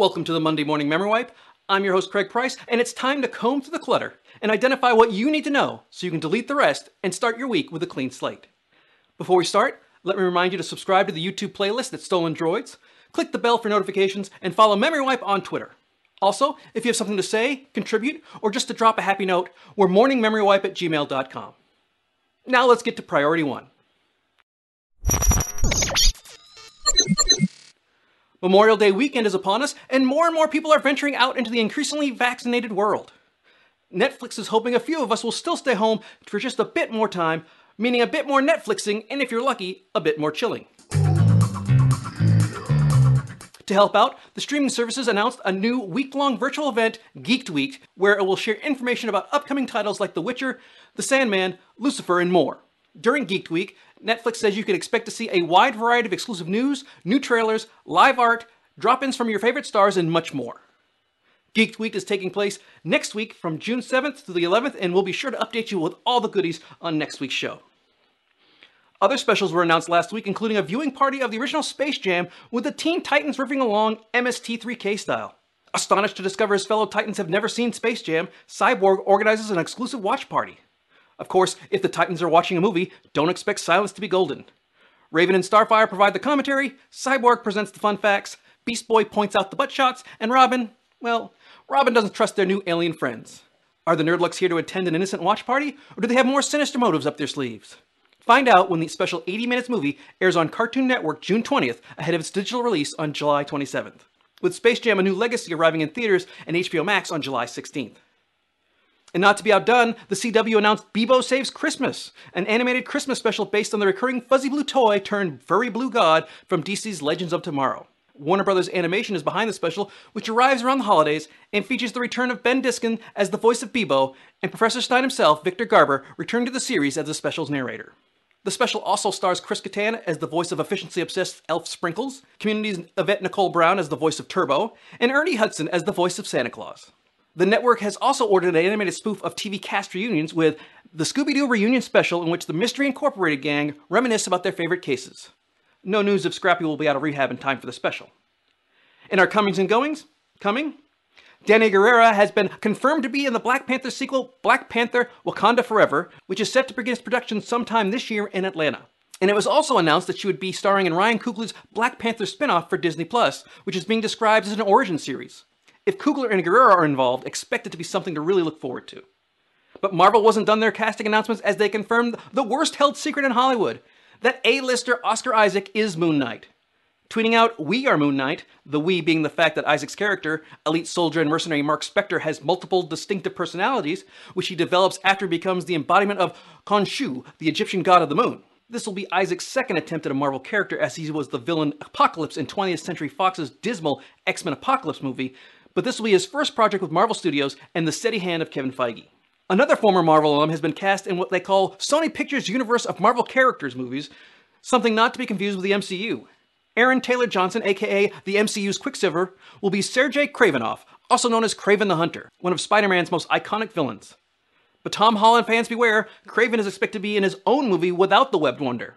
Welcome to the Monday Morning Memory Wipe. I'm your host, Craig Price, and it's time to comb through the clutter and identify what you need to know so you can delete the rest and start your week with a clean slate. Before we start, let me remind you to subscribe to the YouTube playlist at Stolen Droids, click the bell for notifications, and follow Memory Wipe on Twitter. Also, if you have something to say, contribute, or just to drop a happy note, we're morningmemorywipe at gmail.com. Now let's get to priority one. Memorial Day weekend is upon us, and more and more people are venturing out into the increasingly vaccinated world. Netflix is hoping a few of us will still stay home for just a bit more time, meaning a bit more Netflixing, and if you're lucky, a bit more chilling. To help out, the streaming services announced a new week-long virtual event, Geeked Week, where it will share information about upcoming titles like The Witcher, The Sandman, Lucifer, and more. During Geeked Week, Netflix says you can expect to see a wide variety of exclusive news, new trailers, live art, drop ins from your favorite stars, and much more. Geeked Week is taking place next week from June 7th to the 11th, and we'll be sure to update you with all the goodies on next week's show. Other specials were announced last week, including a viewing party of the original Space Jam with the Teen Titans riffing along MST3K style. Astonished to discover his fellow Titans have never seen Space Jam, Cyborg organizes an exclusive watch party. Of course, if the Titans are watching a movie, don't expect silence to be golden. Raven and Starfire provide the commentary, Cyborg presents the fun facts, Beast Boy points out the butt shots, and Robin, well, Robin doesn't trust their new alien friends. Are the Nerdlucks here to attend an innocent watch party, or do they have more sinister motives up their sleeves? Find out when the special 80 Minutes movie airs on Cartoon Network June 20th ahead of its digital release on July 27th, with Space Jam A New Legacy arriving in theaters and HBO Max on July 16th. And not to be outdone, the CW announced Beebo Saves Christmas, an animated Christmas special based on the recurring fuzzy blue toy turned furry blue god from DC's Legends of Tomorrow. Warner Brothers Animation is behind the special, which arrives around the holidays and features the return of Ben Diskin as the voice of Beebo and Professor Stein himself, Victor Garber, returning to the series as the special's narrator. The special also stars Chris Kattan as the voice of efficiency-obsessed Elf Sprinkles, Community's Yvette Nicole Brown as the voice of Turbo, and Ernie Hudson as the voice of Santa Claus. The network has also ordered an animated spoof of TV cast reunions with the Scooby-Doo reunion special in which the Mystery Incorporated gang reminisce about their favorite cases. No news if Scrappy will be out of rehab in time for the special. In our comings and goings, coming, Danai Gurira has been confirmed to be in the Black Panther sequel Black Panther Wakanda Forever, which is set to begin its production sometime this year in Atlanta. And it was also announced that she would be starring in Ryan Coogler's Black Panther spin-off for Disney Plus, which is being described as an origin series. If Coogler and Gurira are involved, expect it to be something to really look forward to. But Marvel wasn't done their casting announcements as they confirmed the worst held secret in Hollywood that A-lister Oscar Isaac is Moon Knight. Tweeting out, We are Moon Knight, the we being the fact that Isaac's character, elite soldier and mercenary Mark Spector, has multiple distinctive personalities, which he develops after he becomes the embodiment of Khonshu, the Egyptian god of the moon. This will be Isaac's second attempt at a Marvel character as he was the villain Apocalypse in 20th Century Fox's dismal X-Men Apocalypse movie, but this will be his first project with Marvel Studios and the steady hand of Kevin Feige. Another former Marvel alum has been cast in what they call Sony Pictures Universe of Marvel Characters movies, something not to be confused with the MCU. Aaron Taylor Johnson, aka the MCU's Quicksilver, will be Sergei Kravinoff, also known as Kraven the Hunter, one of Spider-Man's most iconic villains. But Tom Holland fans beware, Kraven is expected to be in his own movie without the Webbed Wonder.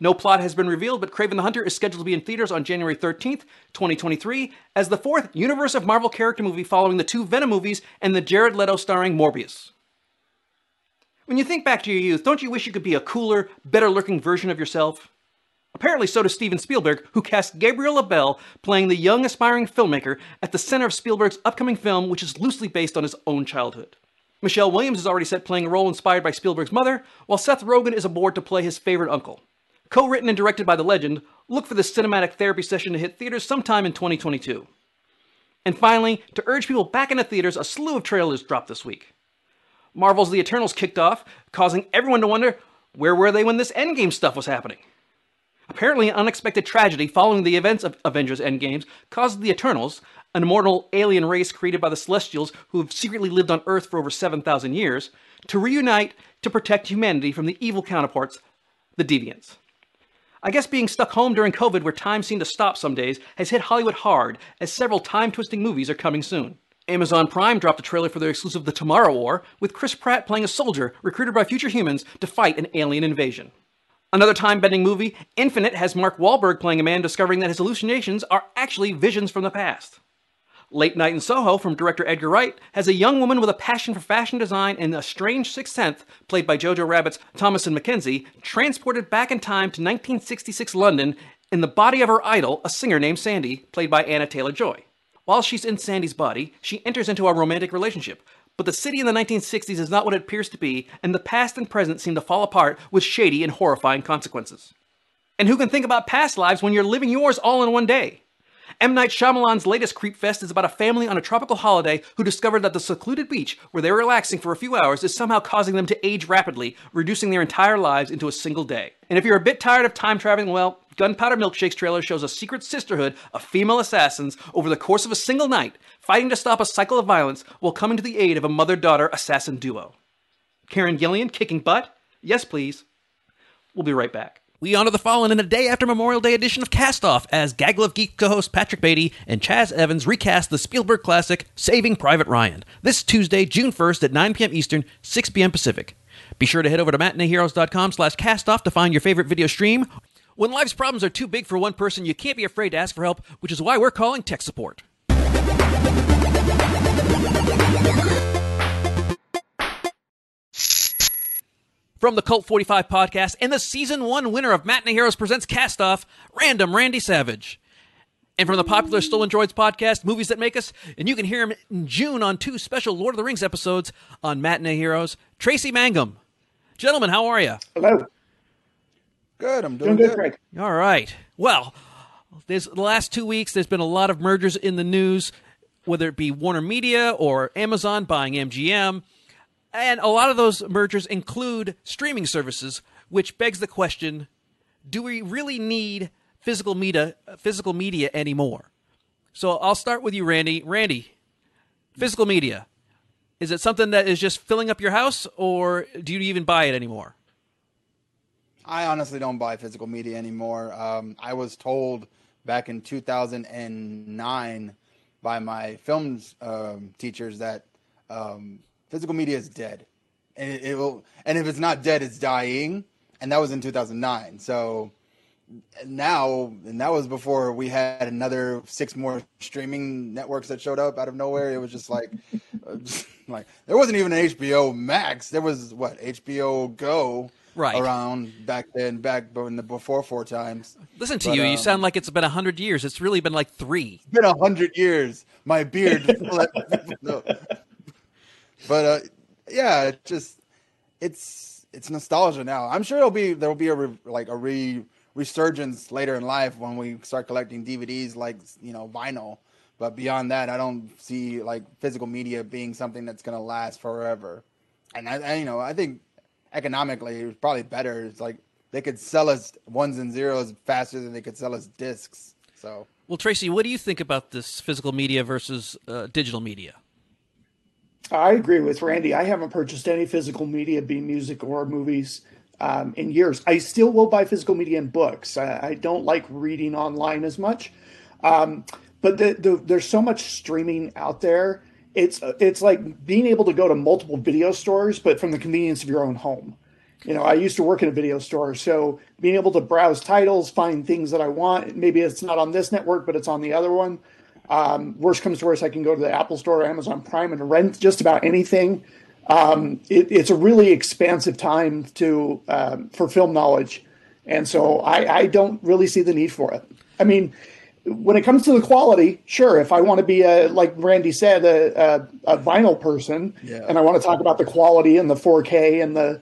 No plot has been revealed, but Kraven the Hunter is scheduled to be in theaters on January 13th, 2023, as the fourth Universe of Marvel character movie following the two Venom movies and the Jared Leto starring Morbius. When you think back to your youth, don't you wish you could be a cooler, better looking version of yourself? Apparently, so does Steven Spielberg, who cast Gabriel LaBelle playing the young, aspiring filmmaker at the center of Spielberg's upcoming film, which is loosely based on his own childhood. Michelle Williams is already set playing a role inspired by Spielberg's mother, while Seth Rogen is aboard to play his favorite uncle. Co-written and directed by the legend, look for the cinematic therapy session to hit theaters sometime in 2022. And finally, to urge people back into theaters, a slew of trailers dropped this week. Marvel's The Eternals kicked off, causing everyone to wonder, where were they when this Endgame stuff was happening? Apparently, an unexpected tragedy following the events of Avengers Endgames caused the Eternals, an immortal alien race created by the Celestials who have secretly lived on Earth for over 7,000 years, to reunite to protect humanity from the evil counterparts, the Deviants. I guess being stuck home during COVID where time seemed to stop some days has hit Hollywood hard, as several time-twisting movies are coming soon. Amazon Prime dropped a trailer for their exclusive The Tomorrow War, with Chris Pratt playing a soldier recruited by future humans to fight an alien invasion. Another time-bending movie, Infinite, has Mark Wahlberg playing a man discovering that his hallucinations are actually visions from the past. Last Night in Soho from director Edgar Wright has a young woman with a passion for fashion design and a strange sixth sense, played by Jojo Rabbit's Thomasin McKenzie, transported back in time to 1966 London in the body of her idol, a singer named Sandy, played by Anya Taylor Joy. While she's in Sandy's body, she enters into a romantic relationship. But the city in the 1960s is not what it appears to be, and the past and present seem to fall apart with shady and horrifying consequences. And who can think about past lives when you're living yours all in one day? M. Night Shyamalan's latest Creep Fest is about a family on a tropical holiday who discovered that the secluded beach where they're relaxing for a few hours is somehow causing them to age rapidly, reducing their entire lives into a single day. And if you're a bit tired of time traveling, well, Gunpowder Milkshake's trailer shows a secret sisterhood of female assassins over the course of a single night, fighting to stop a cycle of violence while coming to the aid of a mother daughter assassin duo. Karen Gillan kicking butt? Yes, please. We'll be right back. We honor the fallen in a day after Memorial Day edition of Cast Off as Gaggle of Geek co host Patrick Beatty and Chaz Evans recast the Spielberg classic Saving Private Ryan this Tuesday, June 1st at 9 p.m. Eastern, 6 p.m. Pacific. Be sure to head over to matineeheroes.com slash castoff to find your favorite video stream. When life's problems are too big for one person, you can't be afraid to ask for help, which is why we're calling tech support. From the Cult 45 podcast and the season one winner of Matinee Heroes Presents Cast Off, Random Randy Savage. And from the popular Stolen Droids podcast, Movies That Make Us, and you can hear him in June on two special Lord of the Rings episodes on Matinee Heroes, Tracy Mangum. Gentlemen, how are you? Hello. Good, I'm doing, doing good. Great. All right. Well, there's the last two weeks. There's been a lot of mergers in the news, whether it be Warner Media or Amazon buying MGM. And a lot of those mergers include streaming services, which begs the question do we really need physical media, physical media anymore? So I'll start with you, Randy. Randy, physical media. Is it something that is just filling up your house, or do you even buy it anymore? I honestly don't buy physical media anymore. Um, I was told back in 2009 by my films um, teachers that um, physical media is dead, and it, it, will. And if it's not dead, it's dying. And that was in 2009. So now, and that was before we had another six more streaming networks that showed up out of nowhere. It was just like, like there wasn't even an HBO Max. There was what HBO Go right. around back then, back in the before four times. Listen to but, you. Um, you sound like it's been a hundred years. It's really been like three. It's been a hundred years. My beard. but uh, yeah, it just it's it's nostalgia now. I'm sure it'll be there'll be a re, like a re resurgence later in life when we start collecting DVDs like you know vinyl. But beyond that, I don't see like physical media being something that's gonna last forever. And I, I you know, I think economically it's probably better. It's like they could sell us ones and zeros faster than they could sell us discs. So, well, Tracy, what do you think about this physical media versus uh, digital media? I agree with Randy. I haven't purchased any physical media, be music or movies, um, in years. I still will buy physical media and books. I, I don't like reading online as much, um, but the, the, there's so much streaming out there. It's it's like being able to go to multiple video stores, but from the convenience of your own home. You know, I used to work in a video store, so being able to browse titles, find things that I want. Maybe it's not on this network, but it's on the other one. Um, worst comes to worst, I can go to the Apple Store or Amazon Prime and rent just about anything. Um, it, it's a really expansive time to um, for film knowledge, and so I, I, don't really see the need for it. I mean, when it comes to the quality, sure. If I want to be a like Randy said, a, a, a vinyl person, yeah. and I want to talk about the quality and the 4K and the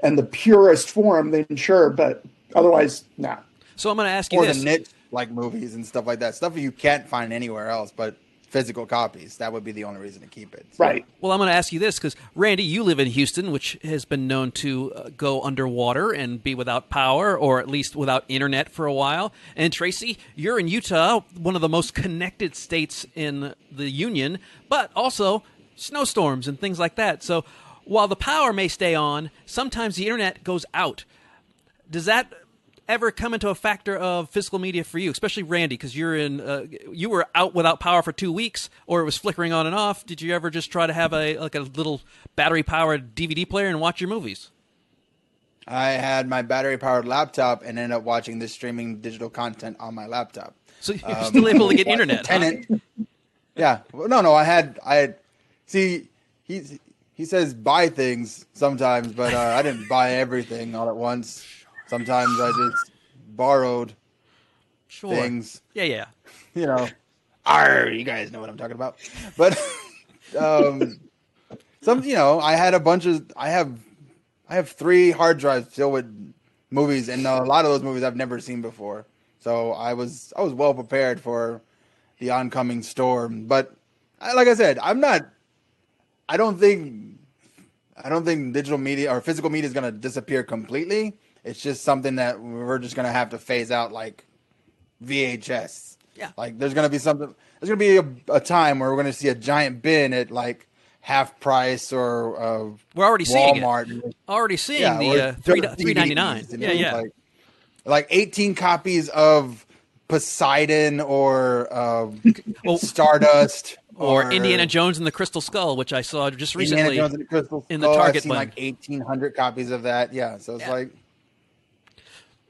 and the purest form, then sure. But otherwise, nah. So I'm going to ask you or this. the niche like movies and stuff like that. Stuff you can't find anywhere else, but physical copies. That would be the only reason to keep it. So. Right. Well, I'm going to ask you this because Randy, you live in Houston, which has been known to uh, go underwater and be without power, or at least without internet for a while. And Tracy, you're in Utah, one of the most connected states in the union, but also snowstorms and things like that. So while the power may stay on, sometimes the internet goes out. Does that ever come into a factor of physical media for you, especially Randy, because you're in, uh, you were out without power for two weeks, or it was flickering on and off. Did you ever just try to have a like a little battery powered DVD player and watch your movies? I had my battery powered laptop and ended up watching this streaming digital content on my laptop. So you're um, still able to get internet. Tenet. Huh? Yeah. Well, No, no. I had. I had. See, he's he says buy things sometimes, but uh, I didn't buy everything all at once. Sometimes I just borrowed Sure. things. Yeah, yeah. you know, Arr, you guys know what I'm talking about. But um, some, you know, I had a bunch of, I have, I have three hard drives filled with movies, and a lot of those movies I've never seen before. So I was, I was well prepared for the oncoming storm. But I, like I said, I'm not. I don't think, I don't think digital media or physical media is going to disappear completely. It's just something that we're just going to have to phase out, like VHS. Yeah. Like there's gonna be something. There's gonna be a, a time where we're gonna see a giant bin at like half price or uh, We're already seeing it. Walmart. Already seeing Yeah, the uh, three three ninety nine. DVDs, you know, Yeah, yeah. Like, like 18 copies of Poseidon or uh, Well, Stardust or Indiana Jones and the Crystal Skull, which I saw just Indiana recently. Jones and the Crystal in the Target I've seen like 1,800 copies of that. Yeah, so it's Yeah. like,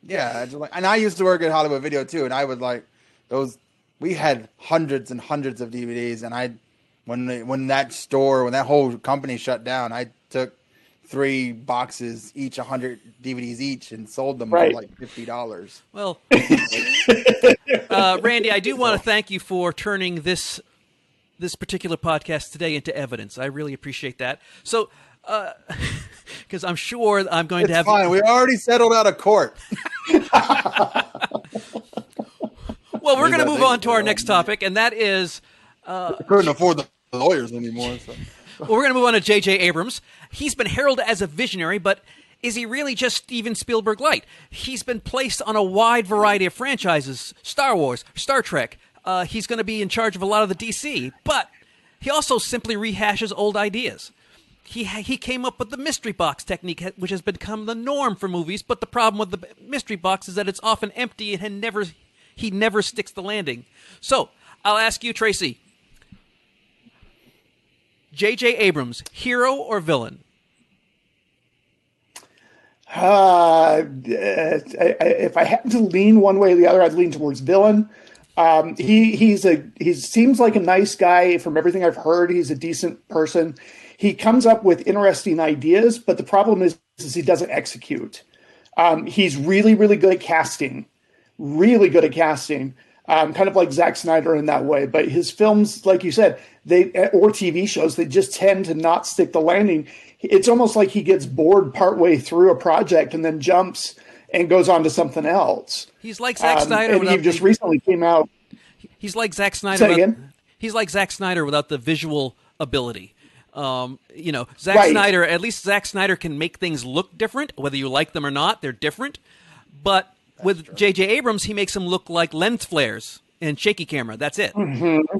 yeah, I just like, and I used to work at Hollywood Video too, and I would like those. We had hundreds and hundreds of DVDs, and I, when they, when that store, when that whole company shut down, I took three boxes, each 100 DVDs each, and sold them Right. for like fifty dollars. Well, uh, Randy, I do want to thank you for turning this this particular podcast today into evidence. I really appreciate that. So, because I'm sure I'm going It's to have. fine. We already settled out of court. Well, we're going to move on to our next topic, and that is I couldn't afford the lawyers anymore. So. well, we're going to move on to J.J. Abrams. He's been heralded as a visionary, but is he really just Steven Spielberg light? He's been placed on a wide variety of franchises: Star Wars, Star Trek. Uh, he's going to be in charge of a lot of the DC, but he also simply rehashes old ideas. He he came up with the mystery box technique, which has become the norm for movies. But the problem with the mystery box is that it's often empty and never he never sticks the landing. So I'll ask you, Tracy. J.J. Abrams, hero or villain? Uh, if I had to lean one way or the other, I'd lean towards villain. Um, he he's a he seems like a nice guy from everything I've heard. He's a decent person. He comes up with interesting ideas, but the problem is, is he doesn't execute. Um, he's really really good at casting, really good at casting. Um, kind of like Zack Snyder in that way, but his films, like you said, they or TV shows, they just tend to not stick the landing. It's almost like he gets bored partway through a project and then jumps and goes on to something else. He's like Zack Um, Snyder. and he just the- recently came out. he's like Zack Snyder. Without- again? He's like Zack Snyder without the visual ability. Um, you know, Zack Right. Snyder. At least Zack Snyder can make things look different, whether you like them or not. They're different. But with J.J. Abrams, he makes them look like lens flares and shaky camera. That's it. Mm-hmm.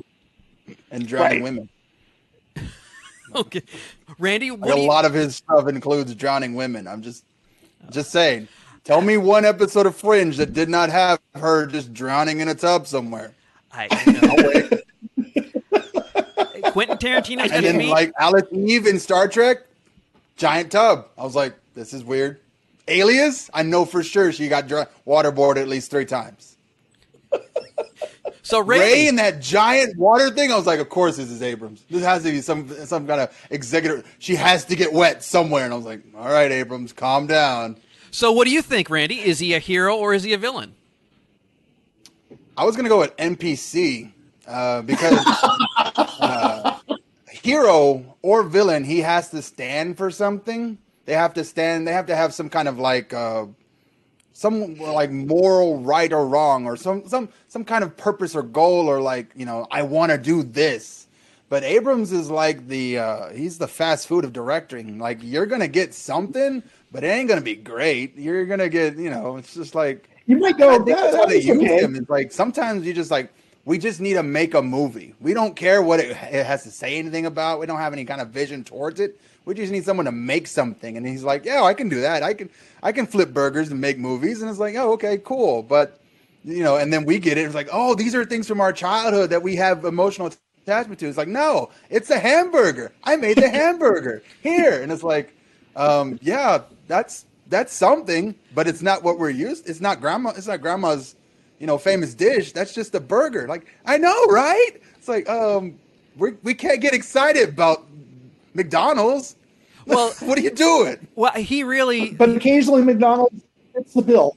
And drowning Right. women. Okay, Randy, what Like a you- lot of his stuff includes drowning women. I'm just, just saying. Tell me one episode of Fringe that did not have her just drowning in a tub somewhere. I, you know. Quentin Tarantino's And then be like Alice Eve in Star Trek, giant tub. I was like, this is weird. Alias, I know for sure she got waterboarded at least three times. so Ray in that giant water thing, I was like, of course this is Abrams. This has to be some some kind of executive. She has to get wet somewhere. And I was like, all right, Abrams, calm down. So what do you think, Randy? Is he a hero or is he a villain? I was gonna go with NPC uh, because uh, hero or villain, he has to stand for something. They have to stand. They have to have some kind of like uh, some like moral right or wrong, or some some some kind of purpose or goal, or like you know, I want to do this. But Abrams is like the uh, he's the fast food of directing. Like you're gonna get something, but it ain't gonna be great. You're gonna get you know, it's just like You might go. I think that's how they use okay." him. It's like sometimes you just like we just need to make a movie. We don't care what it, it has to say anything about. We don't have any kind of vision towards it. We just need someone to make something. And he's like, yeah, I can do that. I can I can flip burgers and make movies. And it's like, oh, okay, cool. But you know, and then we get it. It's like, oh, these are things from our childhood that we have emotional attachment to. It's like, no, it's a hamburger. I made the hamburger here, and it's like, um, yeah, that's that's something, but it's not what we're used. It's not grandma. It's not grandma's, you know, famous dish. That's just a burger. Like I know, right? It's like, um, we we can't get excited about McDonald's. Well, what are you doing? Well, he really. But occasionally McDonald's fits the bill.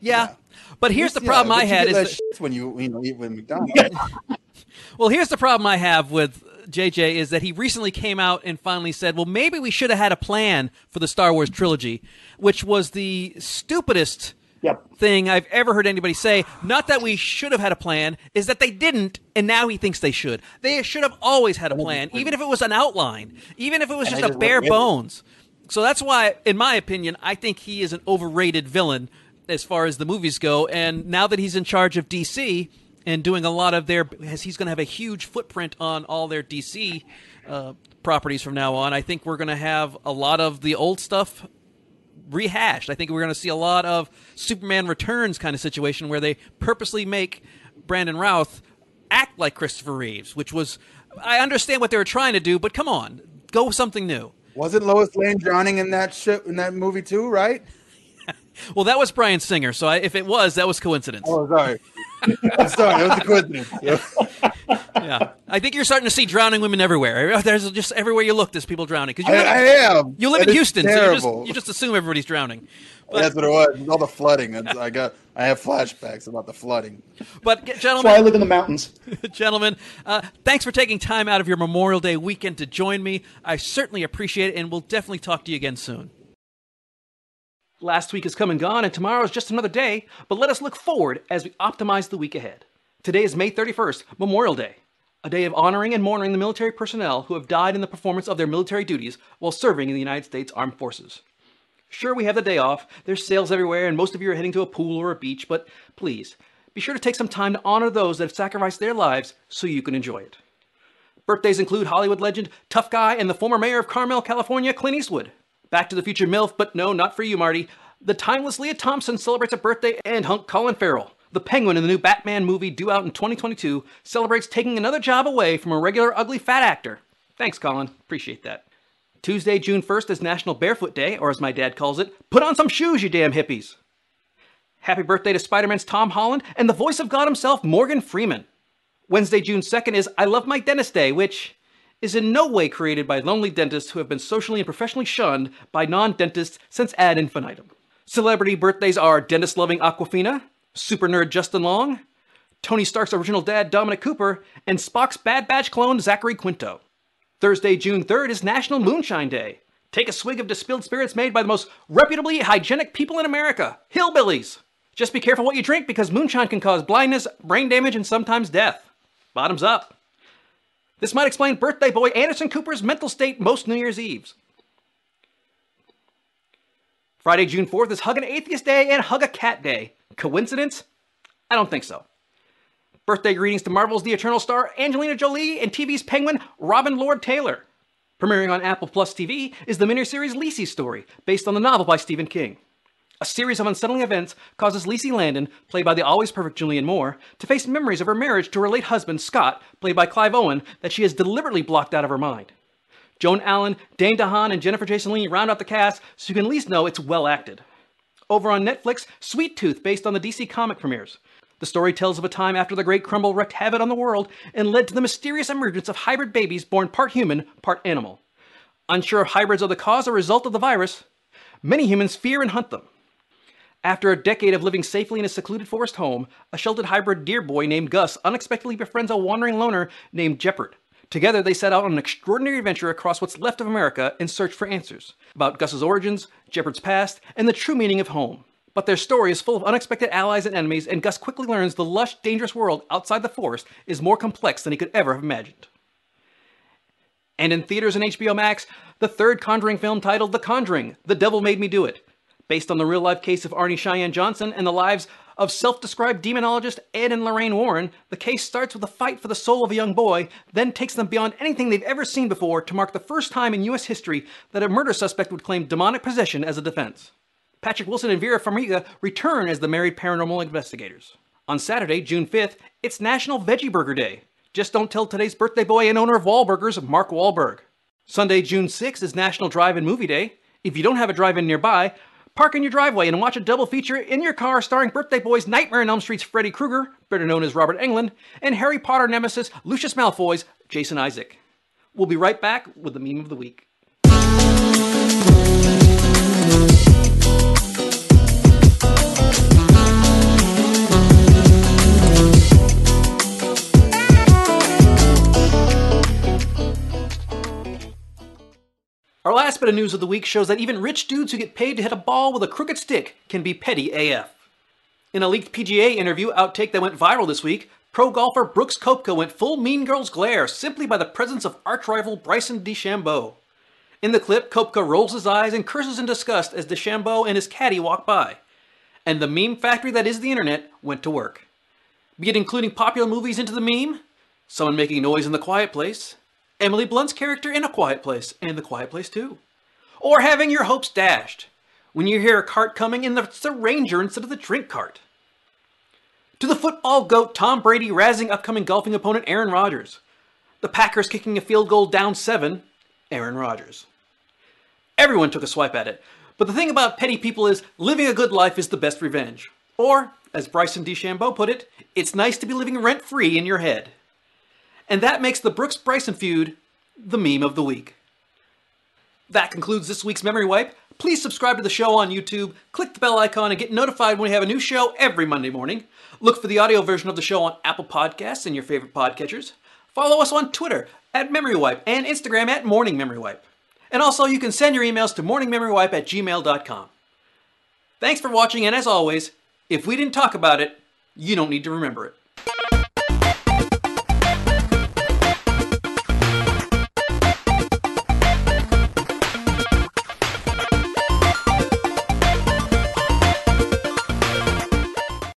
Yeah. Yeah. But here's the Yeah, problem but I had is less that- when you you know eat with McDonald's. Well, here's the problem I have with JJ is that he recently came out and finally said, "Well, maybe we should have had a plan for the Star Wars trilogy," which was the stupidest Yep. thing I've ever heard anybody say. Not that we should have had a plan, is that they didn't, and now he thinks they should. They should have always had a plan, even if it was an outline, even if it was And just a bare it. bones. So that's why, in my opinion, I think he is an overrated villain as far as the movies go. And now that he's in charge of DC and doing a lot of their, as he's going to have a huge footprint on all their DC uh, properties from now on, I think we're going to have a lot of the old stuff rehashed. I think we're going to see a lot of Superman Returns kind of situation where they purposely make Brandon Routh act like Christopher Reeves, which was I understand what they were trying to do, but come on, go with something new. Wasn't Lois Lane drowning in that ship in that movie too? Right? Well, that was Bryan Singer, so I, if it was, that was coincidence. Oh, sorry. I'm sorry, it was a coincidence. Yeah. Yeah, I think you're starting to see drowning women everywhere. There's just everywhere you look, there's people drowning because you, I, live- I am. you live And in it's Houston, so you just, you just assume everybody's drowning. That's what it was. It's all the flooding. I got. I have flashbacks about the flooding. But gentlemen, why I live in the mountains. Gentlemen, uh, thanks for taking time out of your Memorial Day weekend to join me. I certainly appreciate it, and we'll definitely talk to you again soon. Last week has come and gone, and tomorrow is just another day, but let us look forward as we optimize the week ahead. Today is May 31st, Memorial Day, a day of honoring and mourning the military personnel who have died in the performance of their military duties while serving in the United States Armed Forces. Sure, we have the day off, there's sales everywhere, and most of you are heading to a pool or a beach, but please, be sure to take some time to honor those that have sacrificed their lives so you can enjoy it. Birthdays include Hollywood legend, tough guy, and the former mayor of Carmel, California, Clint Eastwood. Back to the Future MILF, but no, not for you, Marty. The timeless Lea Thompson celebrates a birthday, and hunk Colin Farrell, the penguin in the new Batman movie due out in 2022, celebrates taking another job away from a regular ugly fat actor. Thanks, Colin. Appreciate that. Tuesday, June 1st is National Barefoot Day, or as my dad calls it, put on some shoes, you damn hippies. Happy birthday to Spider Man's Tom Holland and the voice of God himself, Morgan Freeman. Wednesday, June 2nd is I Love My Dentist Day, which is in no way created by lonely dentists who have been socially and professionally shunned by non dentists since ad infinitum. Celebrity birthdays are dentist loving Awkwafina, super nerd Justin Long, Tony Stark's original dad Dominic Cooper, and Spock's Bad Batch clone Zachary Quinto. Thursday, June 3rd is National Moonshine Day. Take a swig of distilled spirits made by the most reputably hygienic people in America, hillbillies. Just be careful what you drink because moonshine can cause blindness, brain damage, and sometimes death. Bottoms up. This might explain birthday boy Anderson Cooper's mental state most New Year's Eves. Friday, June 4th is Hug an Atheist Day and Hug a Cat Day. Coincidence? I don't think so. Birthday greetings to Marvel's The Eternal Star, Angelina Jolie, and TV's Penguin, Robin Lord Taylor. Premiering on Apple Plus TV is the miniseries Lisey's Story, based on the novel by Stephen King. A series of unsettling events causes Lisey Landon, played by the always perfect Julianne Moore, to face memories of her marriage to her late husband, Scott, played by Clive Owen, that she has deliberately blocked out of her mind. Joan Allen, Dane DeHaan, and Jennifer Jason Leigh round out the cast so you can at least know it's well acted. Over on Netflix, Sweet Tooth, based on the DC comic premieres. The story tells of a time after the Great Crumble wreaked havoc on the world and led to the mysterious emergence of hybrid babies born part human, part animal. Unsure if hybrids are the cause or result of the virus, many humans fear and hunt them. After a decade of living safely in a secluded forest home, a sheltered hybrid deer boy named Gus unexpectedly befriends a wandering loner named Jepperd. Together, they set out on an extraordinary adventure across what's left of America in search for answers about Gus's origins, Jepperd's past, and the true meaning of home. But their story is full of unexpected allies and enemies, and Gus quickly learns the lush, dangerous world outside the forest is more complex than he could ever have imagined. And in theaters and HBO Max, the third Conjuring film titled The Conjuring The Devil Made Me Do It. Based on the real life case of Arne Cheyenne Johnson and the lives of self described demonologist Ed and Lorraine Warren, the case starts with a fight for the soul of a young boy, then takes them beyond anything they've ever seen before to mark the first time in U.S. history that a murder suspect would claim demonic possession as a defense. Patrick Wilson and Vera Farmiga return as the married paranormal investigators. On Saturday, June 5th, it's National Veggie Burger Day. Just don't tell today's birthday boy and owner of Wahlburgers, Mark Wahlberg. Sunday, June 6th is National Drive-In Movie Day. If you don't have a drive-in nearby, Park in your driveway and watch a double feature in your car starring Birthday Boy's Nightmare on Elm Street's Freddy Krueger, better known as Robert Englund, and Harry Potter nemesis Lucius Malfoy's Jason Isaac. We'll be right back with the meme of the week. Our last bit of news of the week shows that even rich dudes who get paid to hit a ball with a crooked stick can be petty AF. In a leaked PGA interview outtake that went viral this week, pro golfer Brooks Koepka went full Mean Girls glare simply by the presence of arch rival Bryson DeChambeau. In the clip, Koepka rolls his eyes and curses in disgust as DeChambeau and his caddy walk by. And the meme factory that is the internet went to work. Be it including popular movies into the meme, someone making noise in the quiet place, Emily Blunt's character in A Quiet Place and The Quiet Place 2. Or having your hopes dashed when you hear a cart coming and it's the ranger instead of the drink cart. To the football goat Tom Brady razzing upcoming golfing opponent Aaron Rodgers. The Packers kicking a field goal down seven, Aaron Rodgers. Everyone took a swipe at it, but the thing about petty people is living a good life is the best revenge. Or, as Bryson DeChambeau put it, it's nice to be living rent free in your head. And that makes the Brooks Bryson feud the meme of the week. That concludes this week's Memory Wipe. Please subscribe to the show on YouTube, click the bell icon, and get notified when we have a new show every Monday morning. Look for the audio version of the show on Apple Podcasts and your favorite podcatchers. Follow us on Twitter at Memory Wipe and Instagram at Morning Memory Wipe. And also, you can send your emails to morningmemorywipe at gmail.com. Thanks for watching, and as always, if we didn't talk about it, you don't need to remember it.